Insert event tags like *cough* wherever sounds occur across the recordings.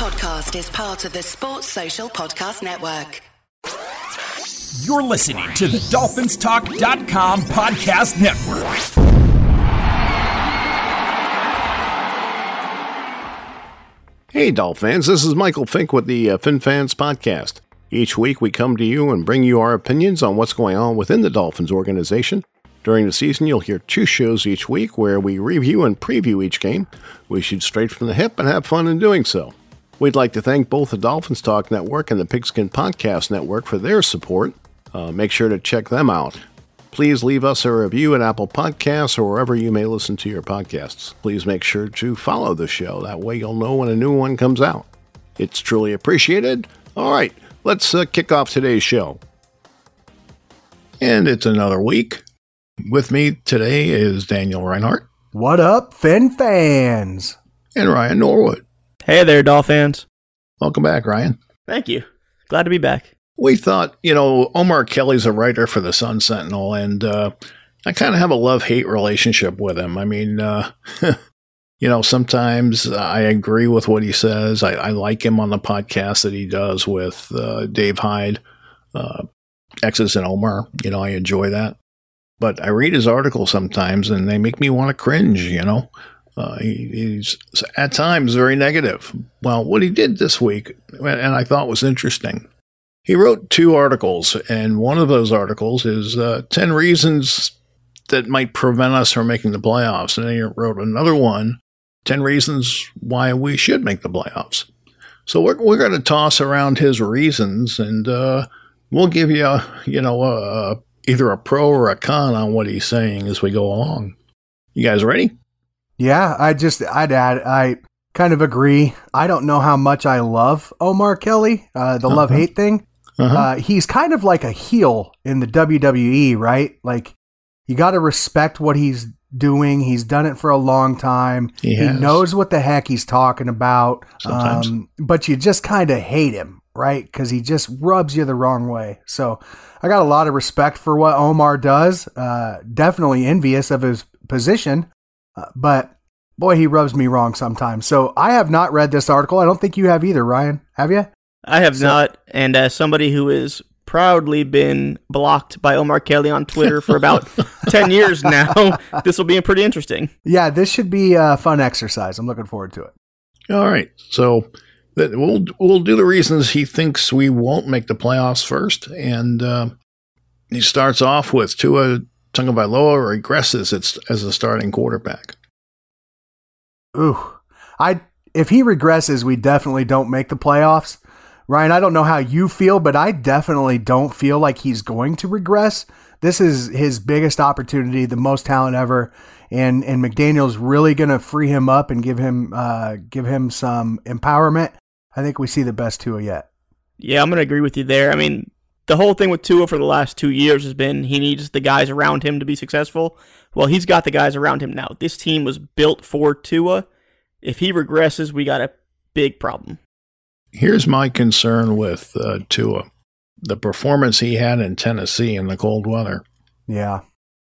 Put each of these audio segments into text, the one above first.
podcast is part of the Sports Social Podcast Network. You're listening to the DolphinsTalk.com podcast network. Hey, Dolphins, this is Michael Fink with the uh, FinFans Podcast. Each week we come to you and bring you our opinions on what's going on within the Dolphins organization. During the season, you'll hear two shows each week where we review and preview each game. We shoot straight from the hip and have fun in doing so. We'd like to thank both the Dolphins Talk Network and the Pigskin Podcast Network for their support. Uh, make sure to check them out. Please leave us a review at Apple Podcasts or wherever you may listen to your podcasts. Please make sure to follow the show. That way you'll know when a new one comes out. It's truly appreciated. All right, let's uh, kick off today's show. And it's another week. With me today is Daniel Rinehart. What up, Fin fans? And Ryan Norwood. Hey there, Dolphins. Welcome back, Ryan. Thank you. Glad to be back we thought, you know, Omar Kelly's a writer for the Sun Sentinel, and uh, I kind of have a love hate relationship with him. I mean, uh, *laughs* you know, sometimes I agree with what he says. I, I, like him on the podcast that he does with uh, Dave Hyde, uh, X's and Omar. You know, I enjoy that. But I read his articles sometimes, and they make me want to cringe. You know. Uh, he, he's at times very negative. Well, what he did this week, and I thought was interesting, he wrote two articles, and one of those articles is uh, 10 reasons that might prevent us from making the playoffs. And he wrote another one 10 reasons why we should make the playoffs. So we're, we're going to toss around his reasons and uh, we'll give you, a, you know, a, either a pro or a con on what he's saying as we go along. You guys ready? Yeah, I just, I'd add, I kind of agree. I don't know how much I love Omar Kelly, uh, the uh-huh. love hate thing. Uh-huh. Uh, he's kind of like a heel in the WWE, right? Like you got to respect what he's doing. He's done it for a long time. He, he knows what the heck he's talking about. Um, but you just kind of hate him, right? Because he just rubs you the wrong way. So I got a lot of respect for what Omar does. Uh, definitely envious of his position, uh, but boy, he rubs me wrong sometimes. So I have not read this article. I don't think you have either, Ryan. Have you? I have so, not, and as somebody who has proudly been blocked by Omar Kelly on Twitter for about *laughs* 10 years now, *laughs* this will be pretty interesting. Yeah, this should be a fun exercise. I'm looking forward to it. All right. So we'll we'll do the reasons he thinks we won't make the playoffs first, and uh, he starts off with Tua Tagovailoa regresses as, as a starting quarterback. Ooh, I if he regresses, we definitely don't make the playoffs. Ryan, I don't know how you feel, but I definitely don't feel like he's going to regress. This is his biggest opportunity, the most talent ever, and and McDaniel's really going to free him up and give him uh, give him some empowerment. I think we see the best Tua yet. Yeah, I'm going to agree with you there. I mean, the whole thing with Tua for the last two years has been he needs the guys around him to be successful. Well, he's got the guys around him now. This team was built for Tua. If he regresses, we got a big problem. Here's my concern with uh, Tua the performance he had in Tennessee in the cold weather. Yeah.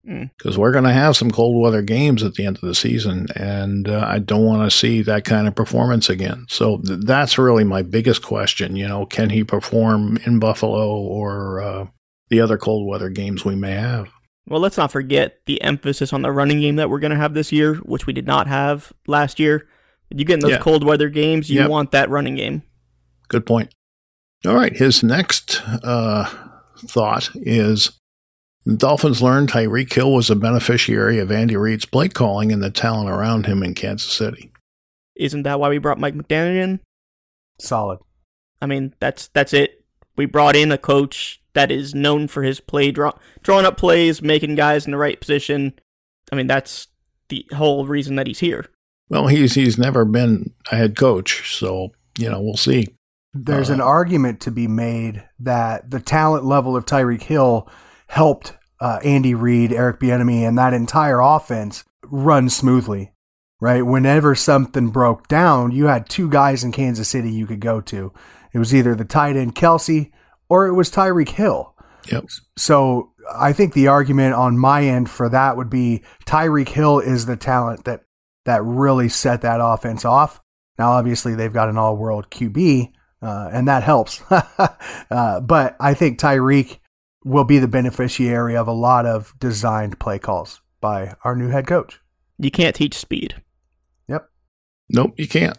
Because we're going to have some cold weather games at the end of the season, and uh, I don't want to see that kind of performance again. So th- that's really my biggest question. You know, can he perform in Buffalo or uh, the other cold weather games we may have? Well, let's not forget the emphasis on the running game that we're going to have this year, which we did not have last year. You get in those yeah. cold weather games, you yep. want that running game. Good point. All right. His next uh, thought is the Dolphins learned Tyreek Hill was a beneficiary of Andy Reid's play calling and the talent around him in Kansas City. Isn't that why we brought Mike McDaniel in? Solid. I mean, that's that's it. We brought in a coach that is known for his play draw, drawing up plays, making guys in the right position. I mean, that's the whole reason that he's here. Well, he's he's never been a head coach, so you know we'll see. There's uh, an argument to be made that the talent level of Tyreek Hill helped uh, Andy Reid, Eric Bieniemy, and that entire offense run smoothly. Right, whenever something broke down, you had two guys in Kansas City you could go to. It was either the tight end Kelce or it was Tyreek Hill. Yep. So I think the argument on my end for that would be Tyreek Hill is the talent that that really set that offense off. Now, obviously, they've got an all world QB, uh, and that helps. *laughs* uh, but I think Tyreek will be the beneficiary of a lot of designed play calls by our new head coach. You can't teach speed. Yep. Nope, you can't.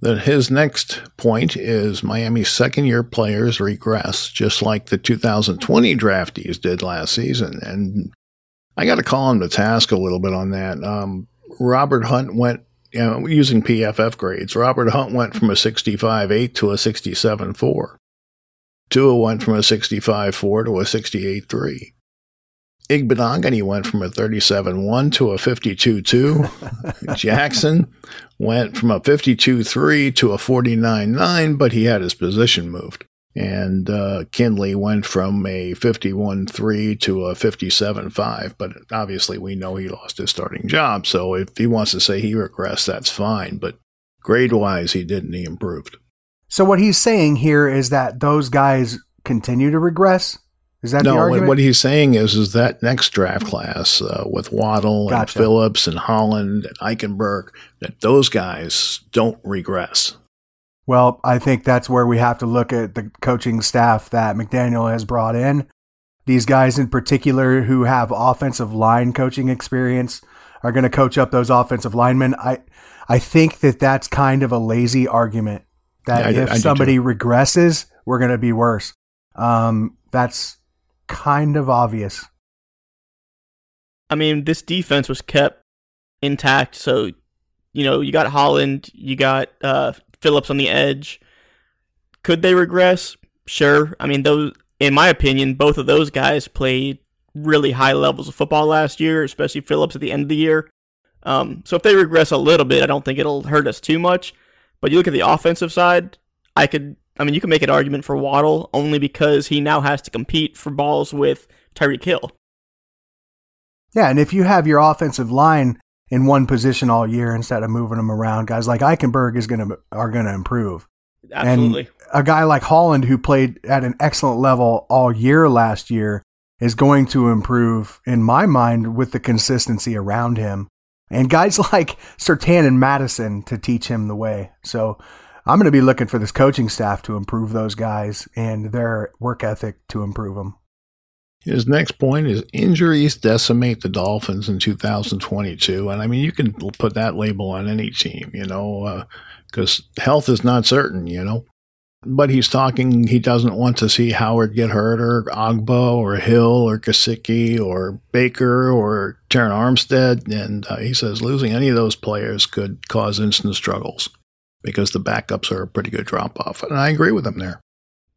Then his next point is Miami's second year players regress, just like the 2020 draftees did last season. And I got to call him to task a little bit on that. Um, Robert Hunt went, you know, using PFF grades, Robert Hunt went from a 65.8 to a 67.4. Tua went from a 65.4 to a 68.3. Igbinoghene went from a 37-1 to a 52-2. *laughs* Jackson went from a 52-3 to a 49-9, but he had his position moved. And uh, Kindley went from a 51-3 to a 57-5, but obviously we know he lost his starting job. So if he wants to say he regressed, that's fine. But grade-wise, he didn't. He improved. So what he's saying here is that those guys continue to regress. Is that no, the argument? what he's saying is, is that next draft class uh, with Waddle Gotcha. and Phillips and Holland and Eichenberg, that those guys don't regress. Well, I think that's where we have to look at the coaching staff that McDaniel has brought in. These guys in particular who have offensive line coaching experience are going to coach up those offensive linemen. I I think that that's kind of a lazy argument that Yeah, if I do somebody regresses, we're going to be worse. Um, that's kind of obvious. I mean, this defense was kept intact. So, you know, you got Holland, you got uh, Phillips on the edge. Could they regress? Sure. I mean, those, in my opinion, both of those guys played really high levels of football last year, especially Phillips at the end of the year. Um, so if they regress a little bit, I don't think it'll hurt us too much. But you look at the offensive side, I could, I mean, you can make an argument for Waddle only because he now has to compete for balls with Tyreek Hill. Yeah, and if you have your offensive line in one position all year instead of moving them around, guys like Eichenberg is to are going to improve. Absolutely. And a guy like Holland, who played at an excellent level all year last year, is going to improve, in my mind, with the consistency around him. And guys *laughs* like Sertan and Madison to teach him the way. So I'm going to be looking for this coaching staff to improve those guys and their work ethic to improve them. His next point is injuries decimate the Dolphins in 2022. And I mean, you can put that label on any team, you know, uh, because health is not certain, you know. But he's talking, he doesn't want to see Howard get hurt or Ogbah or Hill or Gesicki or Baker or Terron Armstead. And uh, he says losing any of those players could cause instant struggles because the backups are a pretty good drop off. And I agree with him there.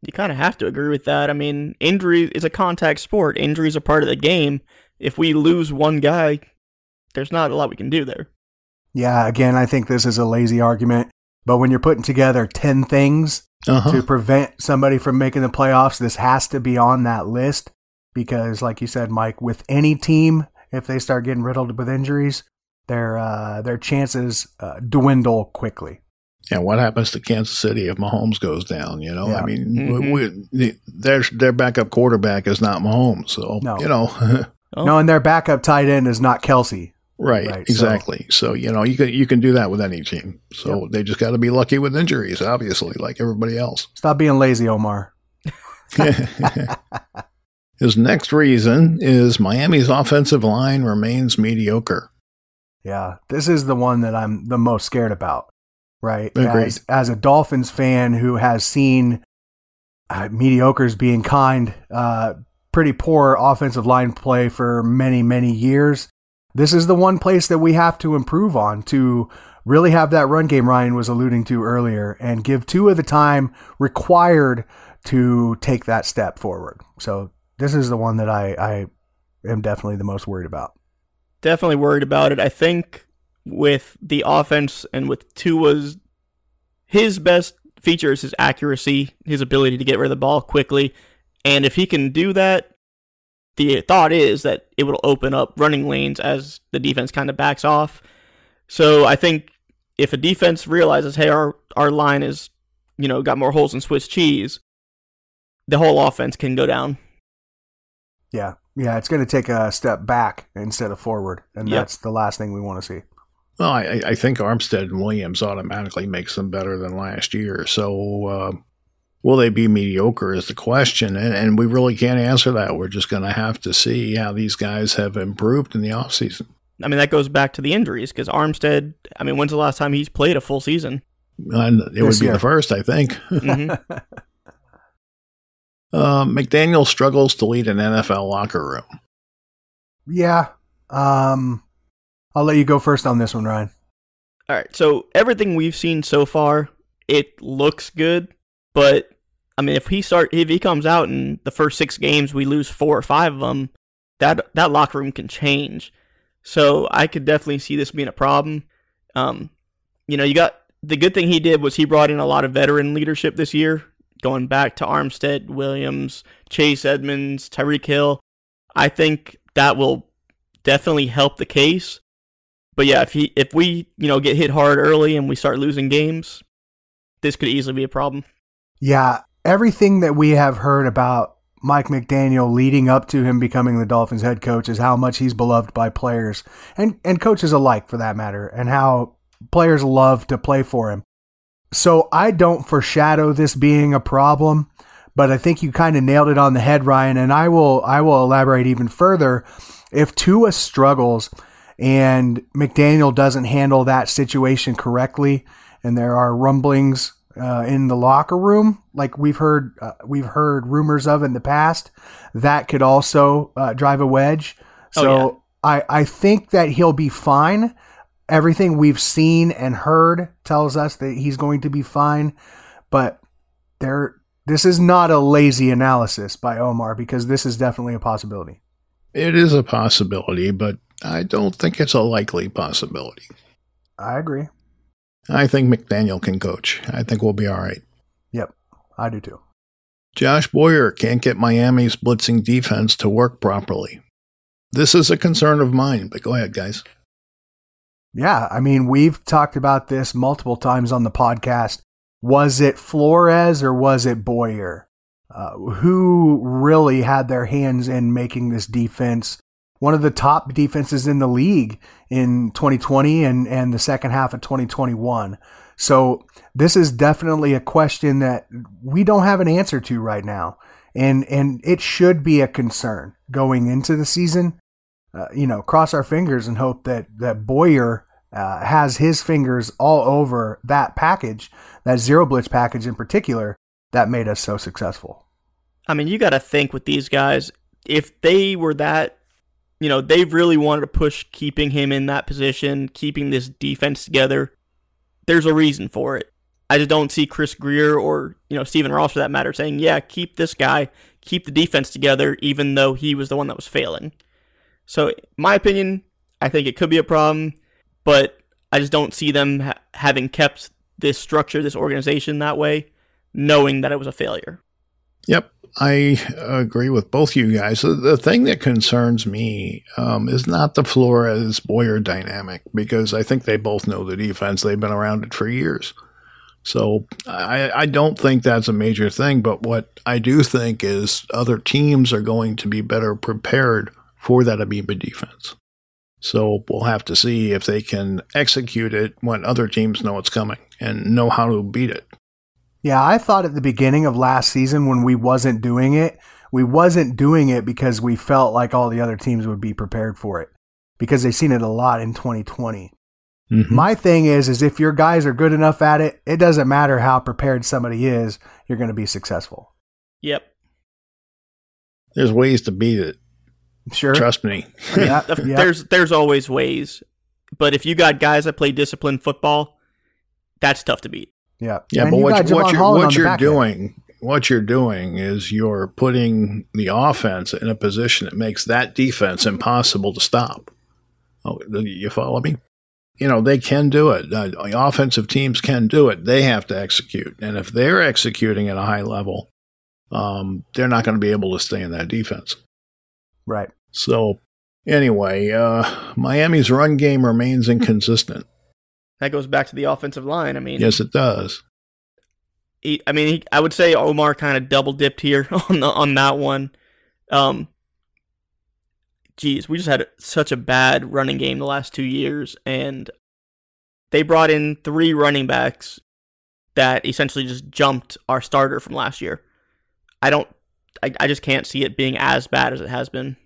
You kind of have to agree with that. I mean, injury is a contact sport. Injuries are part of the game. If we lose one guy, there's not a lot we can do there. Yeah, again, I think this is a lazy argument. But when you're putting together 10 things Uh-huh. to prevent somebody from making the playoffs, this has to be on that list because, like you said, Mike, with any team, if they start getting riddled with injuries, their uh, their chances uh, dwindle quickly. Yeah, what happens to Kansas City if Mahomes goes down? You know, Yeah. I mean, Mhm. we, we, their their backup quarterback is not Mahomes, so No. you know, *laughs* Oh. No, and their backup tight end is not Kelce. Right, Right, exactly. So. you know, you can you can do that with any team. So they just got to be lucky with injuries, obviously, like everybody else. Stop being lazy, Omar. *laughs* His next reason is Miami's offensive line remains mediocre. Yeah, this is the one that I'm the most scared about, right? Agreed. As, as a Dolphins fan who has seen uh, mediocre's being kind, uh, pretty poor offensive line play for many, many years, this is the one place that we have to improve on to really have that run game Ryan was alluding to earlier and give Tua of the time required to take that step forward. So this is the one that I, I am definitely the most worried about. Definitely worried about it. I think with the offense and with Tua's, his best feature is his accuracy, his ability to get rid of the ball quickly. And if he can do that, the thought is that it will open up running lanes as the defense kind of backs off. So I think if a defense realizes, hey, our, our line is, you know, got more holes than Swiss cheese, the whole offense can go down. Yeah, yeah, it's going to take a step back instead of forward, and Yep. that's the last thing we want to see. Well, I, I think Armstead and Williams automatically makes them better than last year. So, uh, will they be mediocre is the question. And, and we really can't answer that. We're just going to have to see how these guys have improved in the offseason. I mean, that goes back to the injuries because Armstead, I mean, when's the last time he's played a full season? And it would be year. the first, I think. Mm-hmm. *laughs* uh, McDaniel struggles to lead an NFL locker room. Yeah. Um, I'll let you go first on this one, Ryan. All right. So everything we've seen so far, it looks good, but I mean, if he start if he comes out in the first six games, we lose four or five of them, that that locker room can change. So I could definitely see this being a problem. Um, you know, you got the good thing he did was he brought in a lot of veteran leadership this year, going back to Armstead, Williams, Chase Edmonds, Tyreek Hill. I think that will definitely help the case. But yeah, if he if we you know get hit hard early and we start losing games, this could easily be a problem. Yeah, everything that we have heard about Mike McDaniel leading up to him becoming the Dolphins head coach is how much he's beloved by players and, and coaches alike for that matter, and how players love to play for him. So I don't foreshadow this being a problem, but I think you kind of nailed it on the head, Ryan, and I will I will elaborate even further. If Tua struggles and McDaniel doesn't handle that situation correctly, and there are rumblings uh, in the locker room, like we've heard uh, we've heard rumors of in the past, that could also uh, drive a wedge. Oh, So I I think that he'll be fine. Everything we've seen and heard tells us that he's going to be fine, but there this is not a lazy analysis by Omar because this is definitely a possibility. It is a possibility, but I don't think it's a likely possibility. I agree. I think McDaniel can coach. I think we'll be all right. Yep, I do too. Josh Boyer can't get Miami's blitzing defense to work properly. This is a concern of mine, but go ahead, guys. Yeah, I mean, we've talked about this multiple times on the podcast. Was it Flores or was it Boyer? Uh, who really had their hands in making this defense one of the top defenses in the league in 2020 and, and the second half of 2021? So, this is definitely a question that we don't have an answer to right now. And, and it should be a concern going into the season. Uh, you know, cross our fingers and hope that, that Boyer uh, has his fingers all over that package, that zero blitz package in particular, that made us so successful. I mean, you got to think with these guys, if they were that, you know, they really wanted to push keeping him in that position, keeping this defense together. There's a reason for it. I just don't see Chris Grier or, you know, Stephen Ross for that matter saying, yeah, keep this guy, keep the defense together, even though he was the one that was failing. So, my opinion, I think it could be a problem, but I just don't see them ha- having kept this structure, this organization that way, knowing that it was a failure. Yep, I agree with both you guys. The, thing that concerns me um, is not the Flores Boyer dynamic because I think they both know the defense. They've been around it for years. So I, I don't think that's a major thing. But what I do think is other teams are going to be better prepared for that Amoeba defense. So we'll have to see if they can execute it when other teams know it's coming and know how to beat it. Yeah, I thought at the beginning of last season when we wasn't doing it, we wasn't doing it because we felt like all the other teams would be prepared for it because they've seen it a lot in 2020. Mhm. My thing is is if your guys are good enough at it, it doesn't matter how prepared somebody is, you're going to be successful. Yep. There's ways to beat it. Sure. Trust me. *laughs* Yeah, yeah. There's there's always ways, but if you got guys that play disciplined football, that's tough to beat. Yeah. Yeah, And but what, what you're, Holland what you're back end. doing, what you're doing is you're putting the offense in a position that makes that defense impossible to stop. Oh, you follow me? You know they can do it. Uh, offensive teams can do it. They have to execute, and if they're executing at a high level, um, they're not going to be able to stay in that defense. Right. So, anyway, uh, Miami's run game remains inconsistent. That goes back to the offensive line. I mean, yes, it does. he, I mean, he, I would say Omar kind of double dipped here *laughs* on the on that one. Um, geez, we just had such a bad running game the last two years, and they brought in three running backs that essentially just jumped our starter from last year. I don't, I, I just can't see it being as bad as it has been.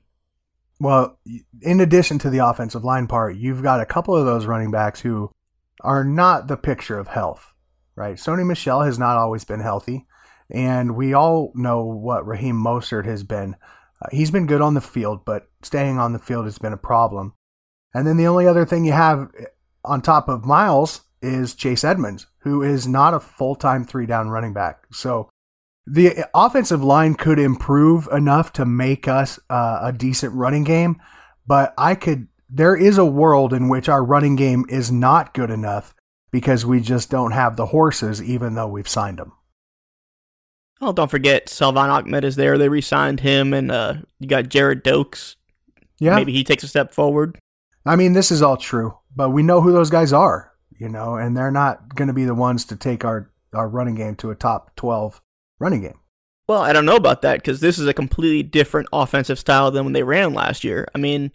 Well, in addition to the offensive line part, you've got a couple of those running backs who are not the picture of health, right? Sony Michel has not always been healthy, and we all know what Raheem Mostert has been. Uh, he's been good on the field, but staying on the field has been a problem. And then the only other thing you have eh, on top of Myles is Chase Edmonds, who is not a full time three down running back. So the offensive line could improve enough to make us uh, a decent running game, but I could. There is a world in which our running game is not good enough because we just don't have the horses, even though we've signed them. Oh, don't forget Salvon Ahmed is there. They re-signed him, and uh, you got Gerrid Doaks. Yeah, maybe he takes a step forward. I mean, this is all true, but we know who those guys are, you know, and they're not going to be the ones to take our our running game to a top twelve running game. Well, I don't know about that because this is a completely different offensive style than when they ran last year. I mean,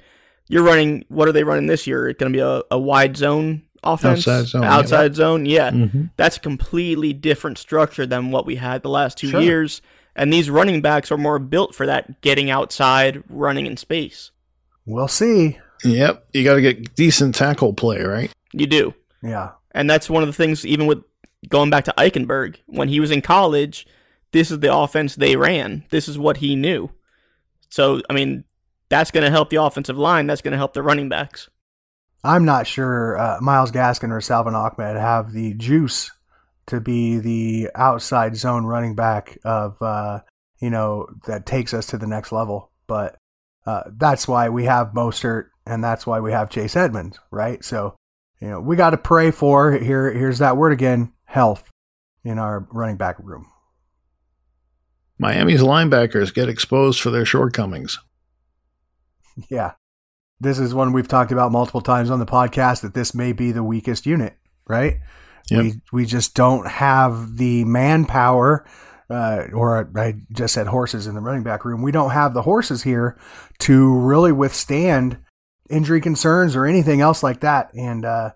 you're running. What are they running this year? It's going to be a, a wide zone offense, Outside zone, outside yeah. zone. Yeah, Mhm. that's a completely different structure than what we had the last two Sure. years. And these running backs are more built for that, getting outside, running in space. We'll see. Yep. You got to get decent tackle play, right? You do. Yeah, And that's one of the things, even with going back to Eichenberg, when he was in college, this is the offense they ran. This is what he knew. So, I mean, that's going to help the offensive line. That's going to help the running backs. I'm not sure uh, Myles Gaskin or Salvon Ahmed have the juice to be the outside zone running back of uh, you know that takes us to the next level. But uh, that's why we have Mostert and that's why we have Chase Edmonds, right? So you know we got to pray for here. Here's that word again: health in our running back room. Miami's linebackers get exposed for their shortcomings. *laughs* Yeah. This is one we've talked about multiple times on the podcast that this may be the weakest unit, right? Yep. We we just don't have the manpower uh, or I just said horses in the running back room. We don't have the horses here to really withstand injury concerns or anything else like that. And uh,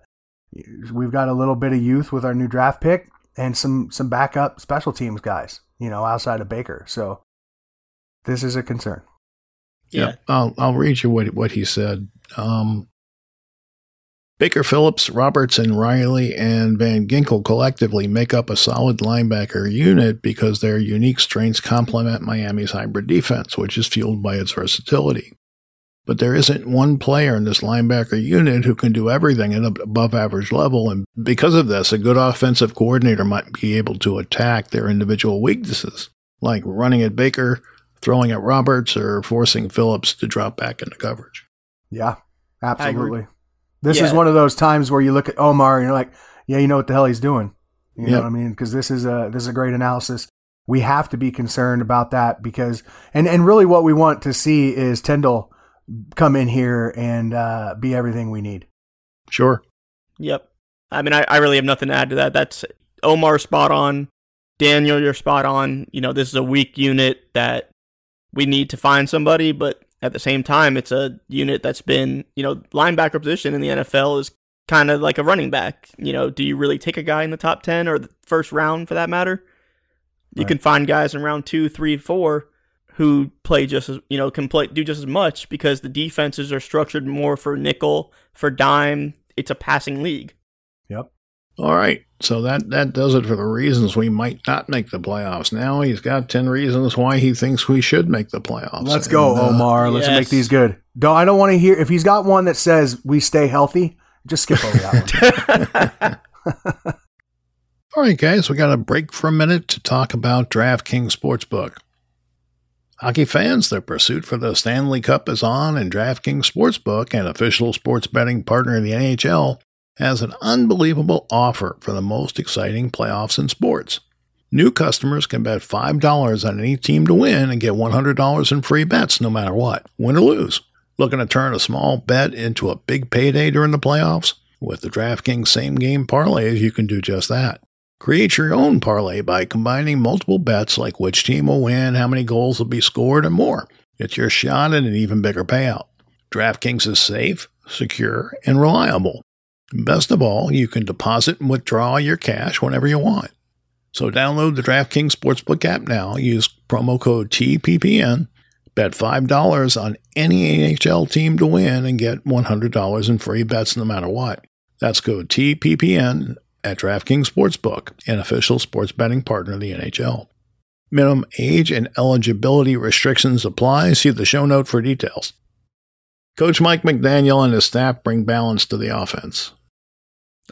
we've got a little bit of youth with our new draft pick and some some backup special teams guys, you know, outside of Baker. So this is a concern. Yeah. I'll I'll read you what what he said. Um, Baker Phillips, Robertson, Riley, and Van Ginkel collectively make up a solid linebacker unit because their unique strengths complement Miami's hybrid defense, which is fueled by its versatility. But there isn't one player in this linebacker unit who can do everything at above average level, and because of this, a good offensive coordinator might be able to attack their individual weaknesses, like running at Baker, throwing at Roberts, or forcing Phillips to drop back into coverage. Yeah, absolutely. This is one of those times where you look at Omar and you're like, yeah, you know what the hell he's doing. You know what I mean? Because this is a this is a great analysis. We have to be concerned about that because and and really what we want to see is Tindall come in here and uh, be everything we need. Sure. Yep. I mean, I, I really have nothing to add to that. That's Omar spot on. Daniel, you're spot on. You know, this is a weak unit that we need to find somebody, but at the same time, it's a unit that's been, you know, linebacker position in the NFL is kind of like a running back. You know, do you really take a guy in the top 10 or the first round for that matter? You Right. can find guys in round two, three, four who play just as, you know, can play, do just as much because the defenses are structured more for nickel, for dime. It's a passing league. Yep. All right. So that, that does it for the reasons we might not make the playoffs. Now he's got 10 reasons why he thinks we should make the playoffs. Let's go, And, uh, Omar. Let's yes. make these good. Don't I don't want to hear if he's got one that says we stay healthy. Just skip over that one. *laughs* *laughs* All right, guys, we got a break for a minute to talk about DraftKings Sportsbook. Hockey fans, the pursuit for the Stanley Cup is on, and DraftKings Sportsbook, an official sports betting partner of the NHL, has an unbelievable offer for the most exciting playoffs in sports. New customers can bet $5 on any team to win and get $100 in free bets no matter what, win or lose. Looking to turn a small bet into a big payday during the playoffs? With the DraftKings same game parlays, you can do just that. Create your own parlay by combining multiple bets like which team will win, how many goals will be scored, and more. It's your shot at an even bigger payout. DraftKings is safe, secure, and reliable. Best of all, you can deposit and withdraw your cash whenever you want. So download the DraftKings Sportsbook app now, use promo code TPPN, bet $5 on any NHL team to win, and get $100 in free bets no matter what. That's code TPPN at DraftKings Sportsbook, an official sports betting partner of the NHL. Minimum age and eligibility restrictions apply. See the show note for details. Coach Mike McDaniel and his staff bring balance to the offense.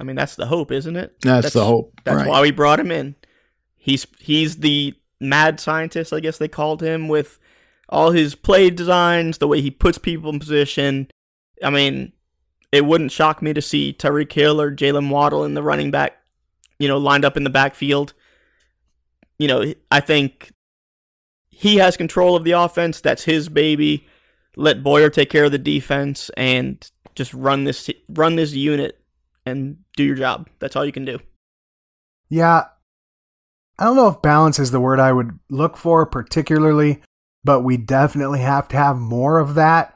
I mean, that's the hope, isn't it? That's, the hope. That's right. why we brought him in. He's he's the mad scientist, I guess they called him, with all his play designs, the way he puts people in position. I mean, it wouldn't shock me to see Tyreek Hill or Jaylen Waddle in the running back, you know, lined up in the backfield. You know, I think he has control of the offense. That's his baby. Let Boyer take care of the defense and just run this run this unit and do your job. That's all you can do. Yeah. I don't know if balance is the word I would look for particularly, but we definitely have to have more of that.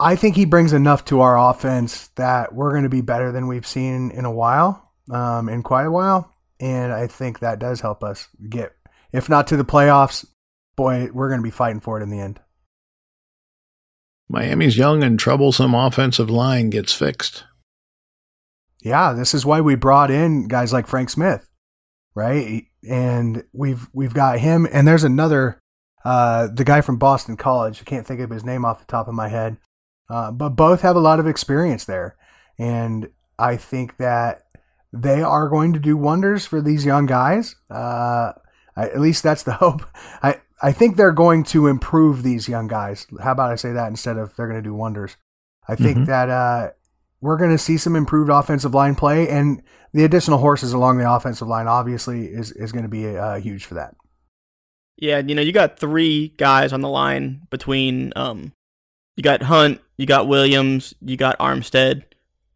I think he brings enough to our offense that we're going to be better than we've seen in a while, um, in quite a while. And I think that does help us get, if not to the playoffs, boy, we're going to be fighting for it in the end. Miami's young and troublesome offensive line gets fixed. Yeah, this is why we brought in guys like Frank Smith, right? And we've we've got him, and there's another, uh, the guy from Boston College. I can't think of his name off the top of my head, uh, but both have a lot of experience there, and I think that they are going to do wonders for these young guys. Uh, I, at least that's the *laughs* hope. I I think they're going to improve these young guys. How about I say that instead of they're going to do wonders? I think Mhm. that uh, we're going to see some improved offensive line play, and the additional horses along the offensive line obviously is is going to be uh, huge for that. Yeah, you know, you got three guys on the line between um you got Hunt, you got Williams, you got Armstead.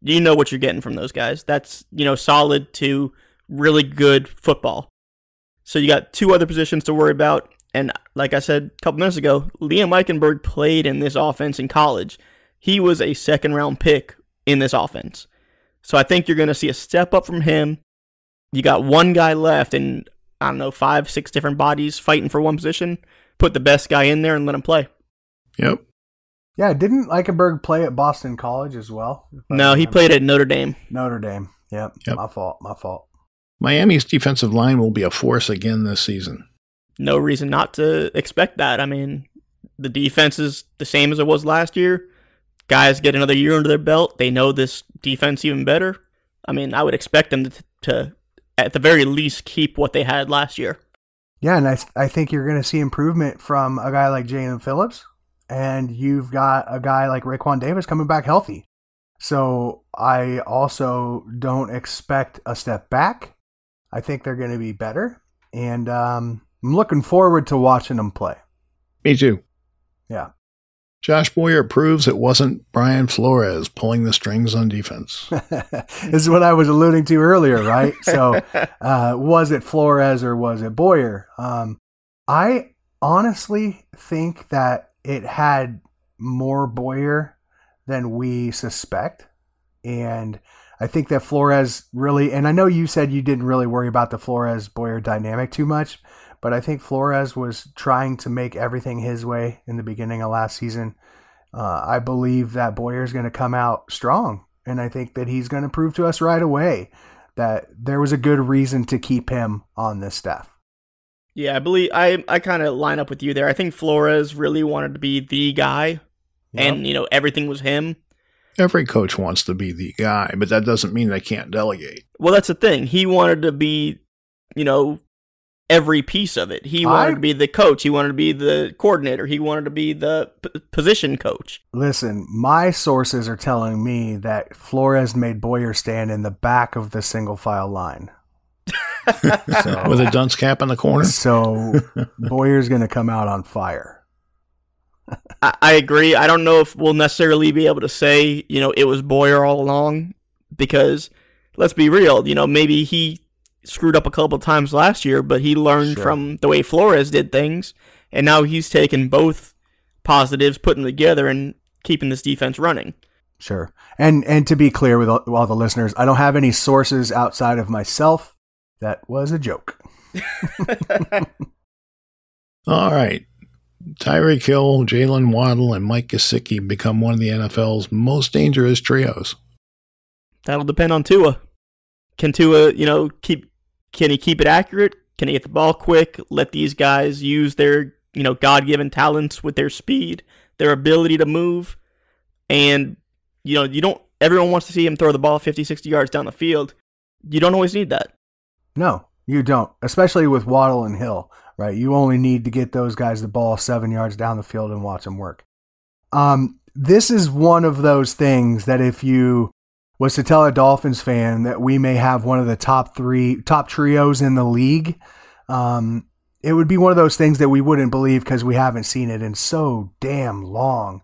You know what you're getting from those guys. That's, you know, solid to really good football. So you got two other positions to worry about. And like I said a couple minutes ago, Liam Eichenberg played in this offense in college. He was a second round pick in this offense. So I think you're going to see a step up from him. You got one guy left, and I don't know, five, six different bodies fighting for one position. Put the best guy in there and let him play. Yep. Yeah, didn't Eichenberg play at Boston College as well? No, he played at Notre Dame. Notre Dame. Yep, Yep. my fault. My fault. Miami's defensive line will be a force again this season. No reason not to expect that. I mean, the defense is the same as it was last year. Guys get another year under their belt. They know this defense even better. I mean, I would expect them to, to at the very least, keep what they had last year. Yeah, and I I think you're going to see improvement from a guy like Jaelan Phillips, and you've got a guy like Raekwon Davis coming back healthy. So I also don't expect a step back. I think they're going to be better, and um, I'm looking forward to watching them play. Me too. Yeah. Josh Boyer proves it wasn't Brian Flores pulling the strings on defense. *laughs* this is what I was alluding to earlier, right? So, *laughs* uh, was it Flores or was it Boyer? Um, I honestly think that it had more Boyer than we suspect. And I think that Flores really, and I know you said you didn't really worry about the Flores Boyer dynamic too much, but I think Flores was trying to make everything his way in the beginning of last season. Uh, I believe that Boyer's going to come out strong, and I think that he's going to prove to us right away that there was a good reason to keep him on this staff. Yeah, I believe I I kind of line up with you there. I think Flores really wanted to be the guy, and you know everything was him. Every coach wants to be the guy, but that doesn't mean they can't delegate. Well, that's the thing. He wanted to be, you know, every piece of it. He wanted I- to be the coach. He wanted to be the coordinator. He wanted to be the p- position coach. Listen, my sources are telling me that Flores made Boyer stand in the back of the single file line. so, *laughs* With a dunce cap in the corner. so *laughs* Boyer's going to come out on fire. I, I agree. I don't know if we'll necessarily be able to say, you know, it was Boyer all along because let's be real, you know, maybe he screwed up a couple times last year, but he learned Sure. from the way Flores did things, and now he's taken both positives, putting them together, and keeping this defense running. Sure. And and to be clear with all, all the listeners, I don't have any sources outside of myself. That was a joke. *laughs* All right. Tyreek Hill, Jaylen Waddle, and Mike Gesicki become one of the NFL's most dangerous trios. That'll depend on Tua. Can Tua, you know, keep can he keep it accurate? Can he get the ball quick? Let these guys use their, you know, God-given talents with their speed, their ability to move, and you know, you don't everyone wants to see him throw the ball 50, 60 yards down the field. You don't always need that. No, you don't, especially with Waddle and Hill, right? You only need to get those guys the ball seven yards down the field and watch them work. Um, this is one of those things that if you was to tell a Dolphins fan that we may have one of the top three, top trios in the league, um, it would be one of those things that we wouldn't believe because we haven't seen it in so damn long.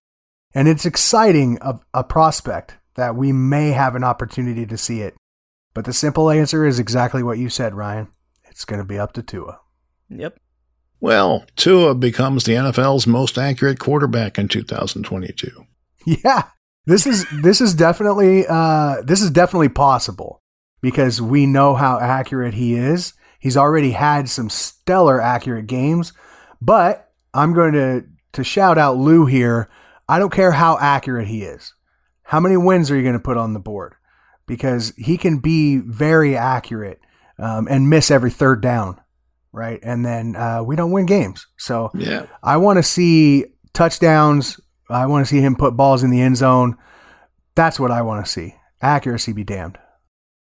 And it's exciting a, a prospect that we may have an opportunity to see it. But the simple answer is exactly what you said, Ryan. It's going to be up to Tua. Yep. Well, Tua becomes the NFL's most accurate quarterback in 2022. *laughs* Yeah, this is this is definitely uh, this is definitely possible because we know how accurate he is. He's already had some stellar accurate games, but I'm going to to shout out Lou here. I don't care how accurate he is. How many wins are you going to put on the board? Because he can be very accurate um, and miss every third down, right? And then uh, we don't win games. So Yeah. I want to see touchdowns. I want to see him put balls in the end zone. That's what I want to see. Accuracy be damned.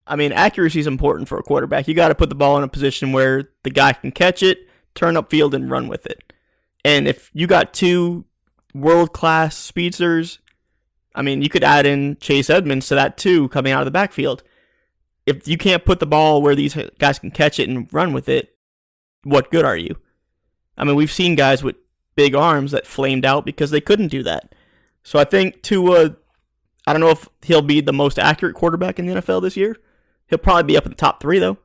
I mean, accuracy is important for a quarterback. You got to put the ball in a position where the guy can catch it, turn upfield, and run with it. And if you got two world class speedsters, I mean, you could add in Chase Edmonds to that too, coming out of the backfield. If you can't put the ball where these guys can catch it and run with it, what good are you? I mean, we've seen guys with big arms that flamed out because they couldn't do that. So I think Tua, I don't know if he'll be the most accurate quarterback in the NFL this year. He'll probably be up in the top three, though.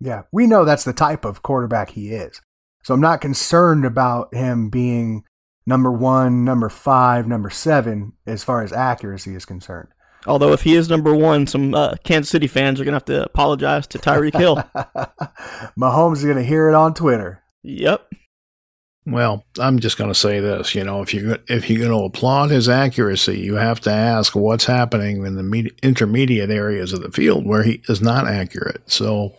Yeah, we know that's the type of quarterback he is. So I'm not concerned about him being number one, number five, number seven as far as accuracy is concerned. Although if he is number one, some uh, Kansas City fans are gonna have to apologize to Tyreek Hill. *laughs* Mahomes is going to hear it on Twitter. yep. Well, I'm just going to say this. You know, if you if you're going to applaud his accuracy, you have to ask what's happening in the med- intermediate areas of the field where he is not accurate. So,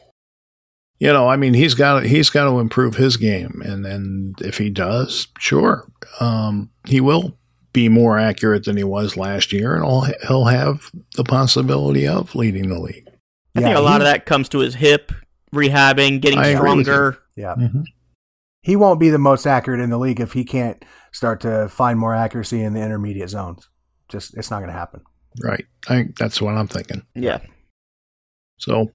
you know, I mean, he's got he's got to improve his game, and and if he does, sure, um, he will be more accurate than he was last year, and he'll he'll have the possibility of leading the league. I Yeah, think a lot he- of that comes to his hip, rehabbing, getting I stronger. Yeah. Mm-hmm. He won't be the most accurate in the league if he can't start to find more accuracy in the intermediate zones. Just it's not going to happen. Right. I think that's what I'm thinking. Yeah. So,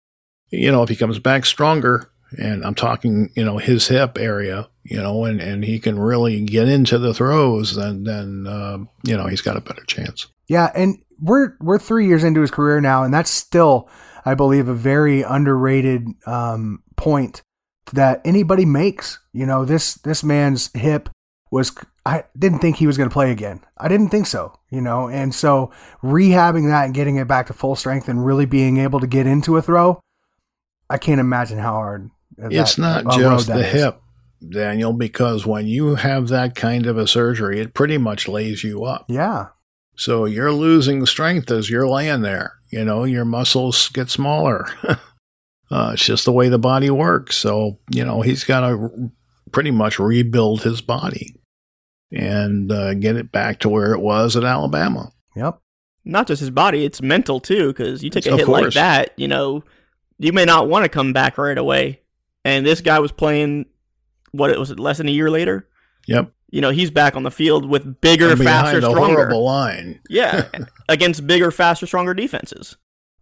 you know, if he comes back stronger, and I'm talking, you know, his hip area, you know, and, and he can really get into the throws, then, then uh, you know, he's got a better chance. Yeah, and we're we're three years into his career now, and that's still, I believe, a very underrated um, point that anybody makes. You know, this this man's hip was. I didn't think he was going to play again. I didn't think so. You know, and so rehabbing that and getting it back to full strength and really being able to get into a throw, I can't imagine how hard. that- it's not just that the is. hip, Daniel, because when you have that kind of a surgery, it pretty much lays you up. Yeah, So you're losing strength as you're laying there. You know, your muscles get smaller. *laughs* uh, it's just the way the body works. So, you know, he's got to pretty much rebuild his body and uh, get it back to where it was at Alabama. yep. Not just his body, it's mental too, because you take a Of hit like that, you know, you may not want to come back right away. And this guy was playing, what it was it less than a year later? Yep. You know, he's back on the field with bigger, And faster, behind a stronger. horrible line. Yeah, *laughs* against bigger, faster, stronger defenses.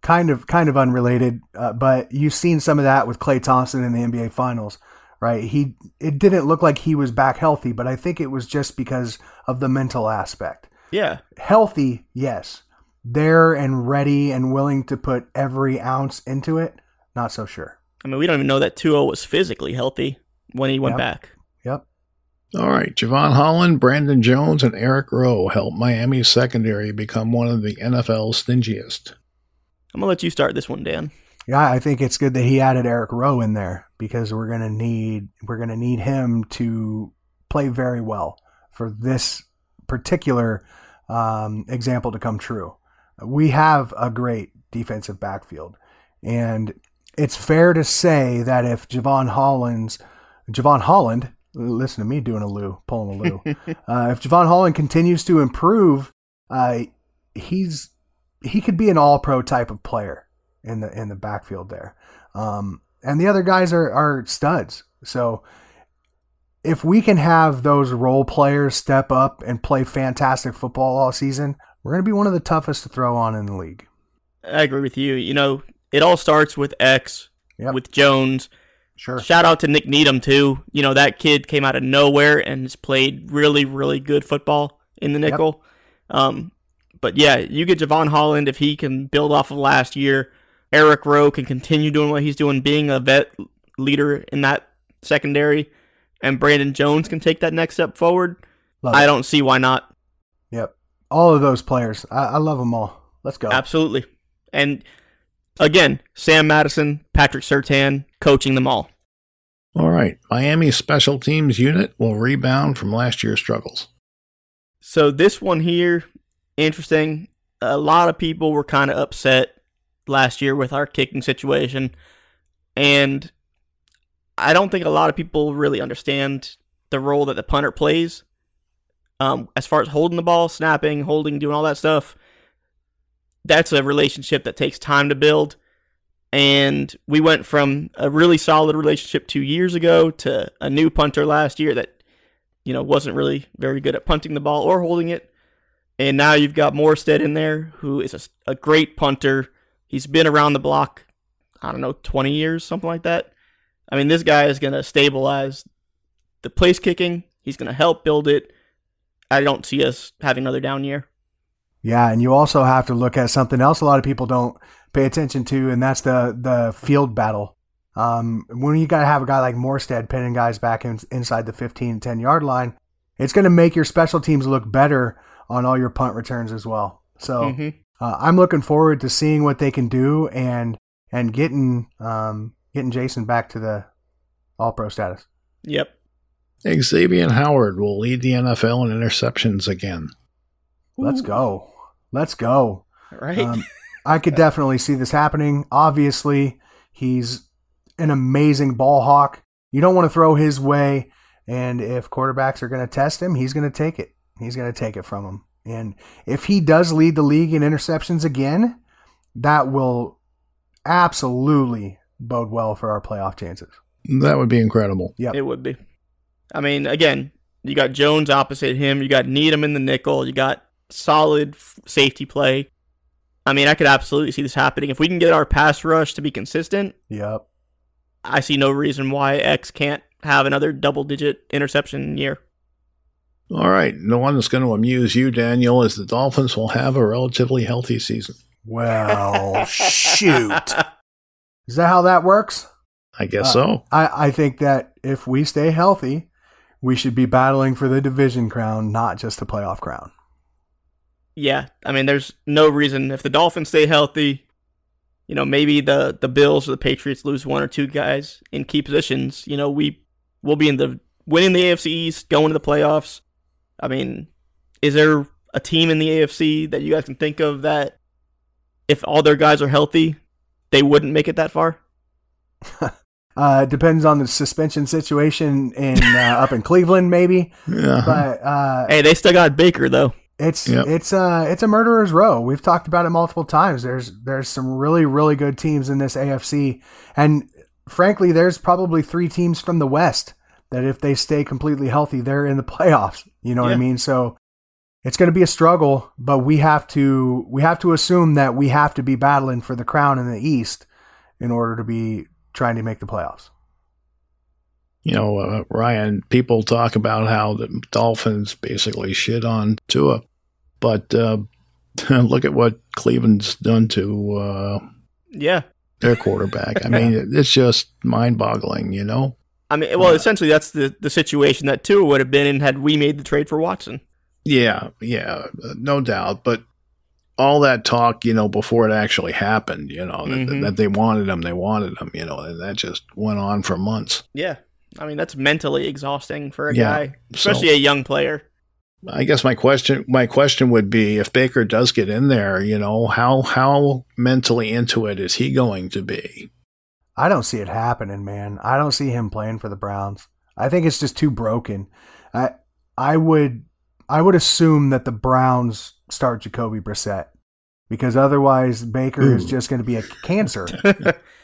Kind of kind of unrelated, uh, but you've seen some of that with Klay Thompson in the NBA Finals, right? He it didn't look like he was back healthy, but I think it was just because of the mental aspect. Yeah, Healthy, yes, there and ready and willing to put every ounce into it. Not so sure. I mean, we don't even know that Tua was physically healthy when he went Yep. back. Yep. All right, Jevon Holland, Brandon Jones, and Eric Rowe helped Miami's secondary become one of the NFL's stingiest. I'm gonna let you start this one, Dan. Yeah, I think it's good that he added Eric Rowe in there because we're gonna need we're gonna need him to play very well for this particular um, example to come true. We have a great defensive backfield, and it's fair to say that if Jevon Holland's Jevon Holland, listen to me doing a loo, pulling a loo. *laughs* uh, if Jevon Holland continues to improve, uh, he's he could be an All Pro type of player in the in the backfield there. Um, and the other guys are are studs. So if we can have those role players step up and play fantastic football all season, we're going to be one of the toughest to throw on in the league. I agree with you. You know, it all starts with X, Yep. with Jones. Sure. Shout out to Nik Needham too. You know that kid came out of nowhere and has played really, really good football in the nickel. Um, but yeah, you get Jevon Holland if he can build off of last year. Eric Rowe can continue doing what he's doing, being a vet leader in that secondary, and Brandon Jones can take that next step forward. Love I it. don't see why not. Yep. All of those players. I, I love them all. Let's go. Absolutely. And again, Sam Madison, Patrick Surtain coaching them all. All right, Miami's special teams unit will rebound from last year's struggles. So this one here, interesting. A lot of people were kind of upset last year with our kicking situation, and I don't think a lot of people really understand the role that the punter plays. Um, as far as holding the ball, snapping, holding, doing all that stuff, that's a relationship that takes time to build. And we went from a really solid relationship two years ago to a new punter last year that you know, wasn't really very good at punting the ball or holding it. And now you've got Morstead in there, who is a, a great punter. He's been around the block, I don't know, 20 years, something like that. I mean, this guy is going to stabilize the place kicking. He's going to help build it. I don't see us having another down year. Yeah, and you also have to look at something else a lot of people don't pay attention to, and that's the the field battle. Um, when you got to have a guy like Morstead pinning guys back in, inside the 15, 10 yard line, it's going to make your special teams look better on all your punt returns as well. So Mhm. uh, I'm looking forward to seeing what they can do and and getting um, getting Jason back to the All Pro status. Yep. Xavier Howard will lead the NFL in interceptions again. Let's go, let's go. Right. Um, *laughs* I could definitely see this happening. Obviously, he's an amazing ball hawk. You don't want to throw his way, and if quarterbacks are going to test him, he's going to take it. He's going to take it from him. And if he does lead the league in interceptions again, that will absolutely bode well for our playoff chances. That would be incredible. Yeah, It would be. I mean, again, you got Jones opposite him. You got Needham in the nickel. You got solid f- safety play. I mean, I could absolutely see this happening. If we can get our pass rush to be consistent, Yep. I see no reason why X can't have another double digit interception year. All right, the one that's going to amuse you, Daniel, is the Dolphins will have a relatively healthy season. Well, shoot. Is that how that works? I guess Uh, so. I, I think that if we stay healthy, we should be battling for the division crown, not just the playoff crown. Yeah, I mean, there's no reason if the Dolphins stay healthy, you know, maybe the the Bills or the Patriots lose one or two guys in key positions. You know, we will be in the winning the AFC East, going to the playoffs. I mean, is there a team in the AFC that you guys can think of that, if all their guys are healthy, they wouldn't make it that far? *laughs* Uh, it depends on the suspension situation in uh, *laughs* up in Cleveland, maybe. Yeah. But uh, Hey, they still got Baker though. it's Yep. it's uh it's a murderer's row. We've talked about it multiple times. There's there's some really really good teams in this AFC, and frankly, there's probably three teams from the West that if they stay completely healthy, they're in the *laughs* playoffs. You know what I mean? So it's going to be a struggle, but we have to we have to assume that we have to be battling for the crown in the East in order to be trying to make the playoffs. you know, uh, Ryan, people talk about how the Dolphins basically shit on Tua, but uh, *laughs* look at what Cleveland's done to uh, Yeah, their quarterback. I mean, *laughs* it's just mind boggling, you know? I mean, well, essentially that's the the situation that Tua would have been in had we made the trade for Watson. Yeah, yeah, no doubt. But all that talk, you know, before it actually happened, you know, that, Mhm. that they wanted him, they wanted him, you know, and that just went on for months. Yeah, I mean that's mentally exhausting for a Yeah, guy, especially a young player. I guess my question, my question would be, if Baker does get in there, you know, how how mentally into it is he going to be? I don't see it happening, man. I don't see him playing for the Browns. I think it's just too broken. I I would I would assume that the Browns start Jacoby Brissett because otherwise Baker is just going to be a *laughs* cancer.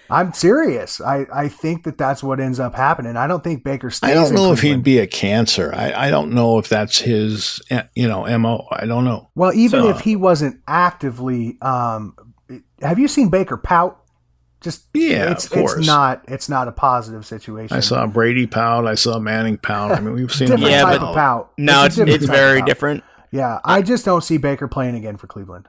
I'm serious. I, I think that that's what ends up happening. I don't think Baker stays. I don't in know if he'd be a cancer. I, I don't know if that's his, eh, you know, mo. I don't know. Well, even So- if he wasn't actively, um, have you seen Baker pout? Just Yeah, it's of course. it's not it's not a positive situation. I saw Brady pout. I saw Manning pout. I mean, we've seen different him Yeah, type but- of pout. No, a it's different it's very different. Yeah, I just don't see Baker playing again for Cleveland.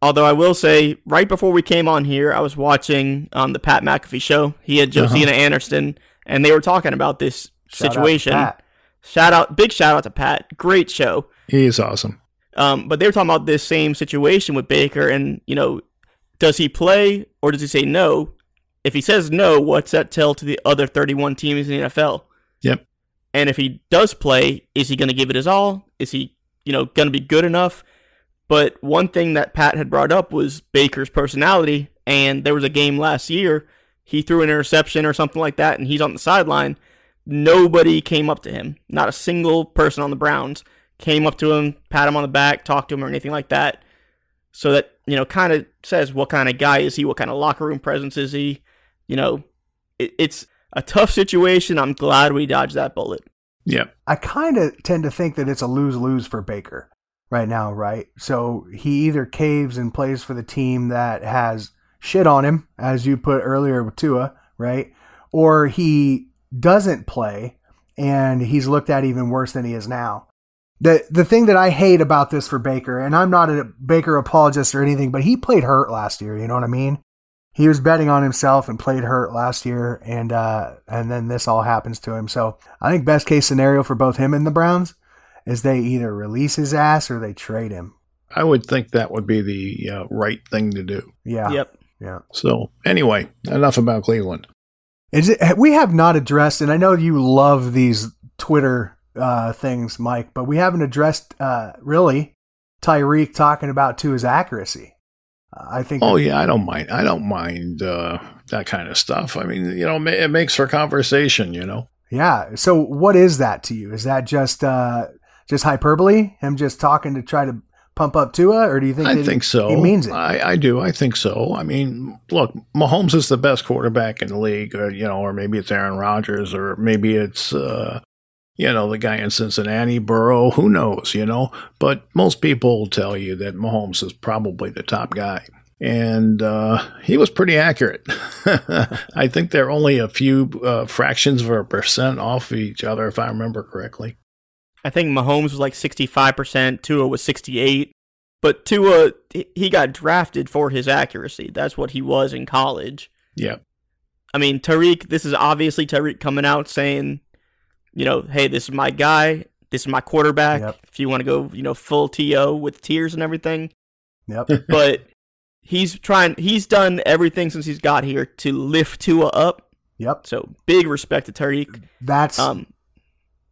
Although I will say, right before we came on here, I was watching um, the Pat McAfee show. He had Josina Anderson, and they were talking about this Shout situation. Pat. Shout out, big shout out to Pat. Great show. He is awesome. Um, but they were talking about this same situation with Baker, and you know, does he play or does he say no? If he says no, what's that tell to the other 31 teams in the NFL? Yep. And if he does play, is he going to give it his all? Is he, you know, going to be good enough? But one thing that Pat had brought up was Baker's personality, and there was a game last year. He threw an interception or something like that, and he's on the sideline. Nobody came up to him. Not a single person on the Browns came up to him, pat him on the back, talk to him, or anything like that. So that, you know, kind of says what kind of guy is he? What kind of locker room presence is he? You know, it, it's a tough situation. I'm glad we dodged that bullet. Yeah. I kind of tend to think that it's a lose lose for Baker right now, right? So he either caves and plays for the team that has shit on him, as you put earlier with Tua, right? Or he doesn't play and he's looked at even worse than he is now. The the thing that I hate about this for Baker, and I'm not a Baker apologist or anything, but he played hurt last year, you know what I mean? He was betting on himself and played hurt last year, and uh, and then this all happens to him. So I think best case scenario for both him and the Browns is they either release his ass or they trade him. I would think that would be the uh, right thing to do. Yeah. Yep. Yeah. So anyway, enough about Cleveland. Is it, we have not addressed, and I know you love these Twitter uh, things, Mike, but we haven't addressed uh, really Tyreek talking about to his accuracy. Uh, I think. Oh yeah, I don't mind. I don't mind uh, that kind of stuff. I mean, you know, it makes for conversation. You know. Yeah. So what is that to you? Is that just uh, just hyperbole? Him just talking to try to pump up Tua, or do you think? I think he, so. He means it. I, I do. I think so. I mean, look, Mahomes is the best quarterback in the league, or, you know, or maybe it's Aaron Rodgers, or maybe it's, uh, you know, the guy in Cincinnati, Burrow. Who knows? You know, but most people will tell you that Mahomes is probably the top guy. And uh, he was pretty accurate. *laughs* I think they're only a few uh, fractions of a percent off each other, if I remember correctly. I think Mahomes was like 65%, Tua was 68. But Tua, he- he got drafted for his accuracy. That's what he was in college. Yep. I mean, Tyreek, this is obviously Tyreek coming out saying, you know, hey, this is my guy. This is my quarterback. Yep. If you want to go, you know, full TO with tears and everything. Yep. *laughs* But he's trying, he's done everything since he's got here to lift Tua up. Yep. So big respect to Tyreek. That's Um,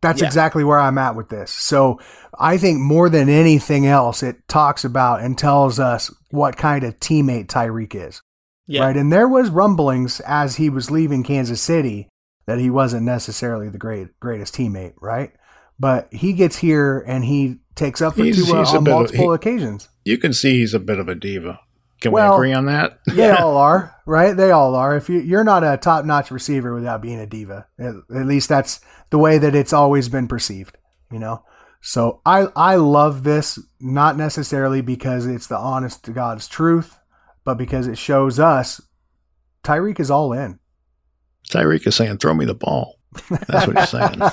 That's Yeah. exactly where I'm at with this. So I think more than anything else, it talks about and tells us what kind of teammate Tyreek is. yeah. Right. And there was rumblings as he was leaving Kansas City that he wasn't necessarily the great greatest teammate, right? But he gets here and he takes up for He's- Tua he's on bit of- multiple he- occasions. You can see he's a bit of a diva. Can Well, we agree on that? *laughs* They *laughs* all are, right? They all are. If you, you're not a top notch receiver without being a diva, at, at least that's the way that it's always been perceived, you know? So I, I love this, not necessarily because it's the honest to God's truth, but because it shows us Tyreek is all in. Tyreek is saying, throw me the ball. That's what he's saying. uh,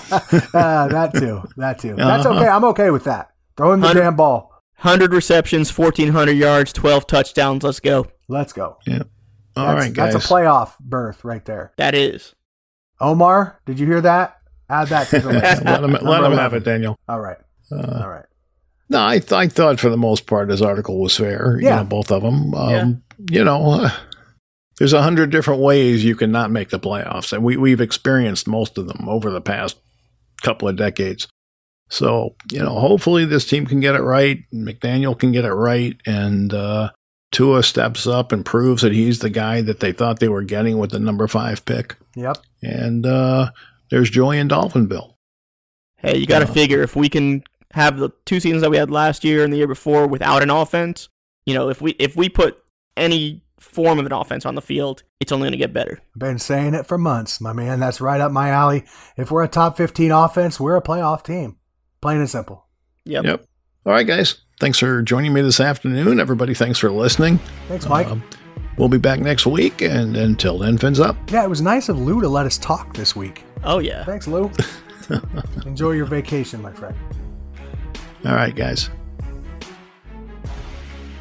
*laughs* that too. That too. That's Uh-huh. okay. I'm okay with that. Throw him the damn ball. 100 receptions, 1,400 yards, 12 touchdowns. Let's go. Let's go. All that's, right, guys. That's a playoff berth right there. That is. Omar, did you hear that? Add that to the *laughs* list. let him, let him have it, Daniel. All right. Uh, All right. No, I, th- I thought for the most part his article was fair. You Yeah. know, both of them. Um, Yeah. You know, uh, there's a hundred different ways you can not make the playoffs, and we we've experienced most of them over the past couple of decades. So you know, hopefully this team can get it right. McDaniel can get it right, and uh, Tua steps up and proves that he's the guy that they thought they were getting with the number five pick. Yep. And uh, there's joy in Dolphinville. Hey, you got to Yeah. figure if we can have the two seasons that we had last year and the year before without an offense, you know, if we if we put any form of an offense on the field, it's only going to get better. Been saying it for months, my man. That's right up my alley. If we're a top 15 offense, we're a playoff team. Plain and simple. Yep. Yep. All right, guys. Thanks for joining me this afternoon. Everybody, thanks for listening. Thanks, Mike. Um, we'll be back next week. And until then, fins up. yeah, it was nice of Lou to let us talk this week. Oh yeah. Thanks, Lou. *laughs* Enjoy your vacation, my friend. All right, guys.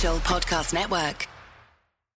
Podcast Network.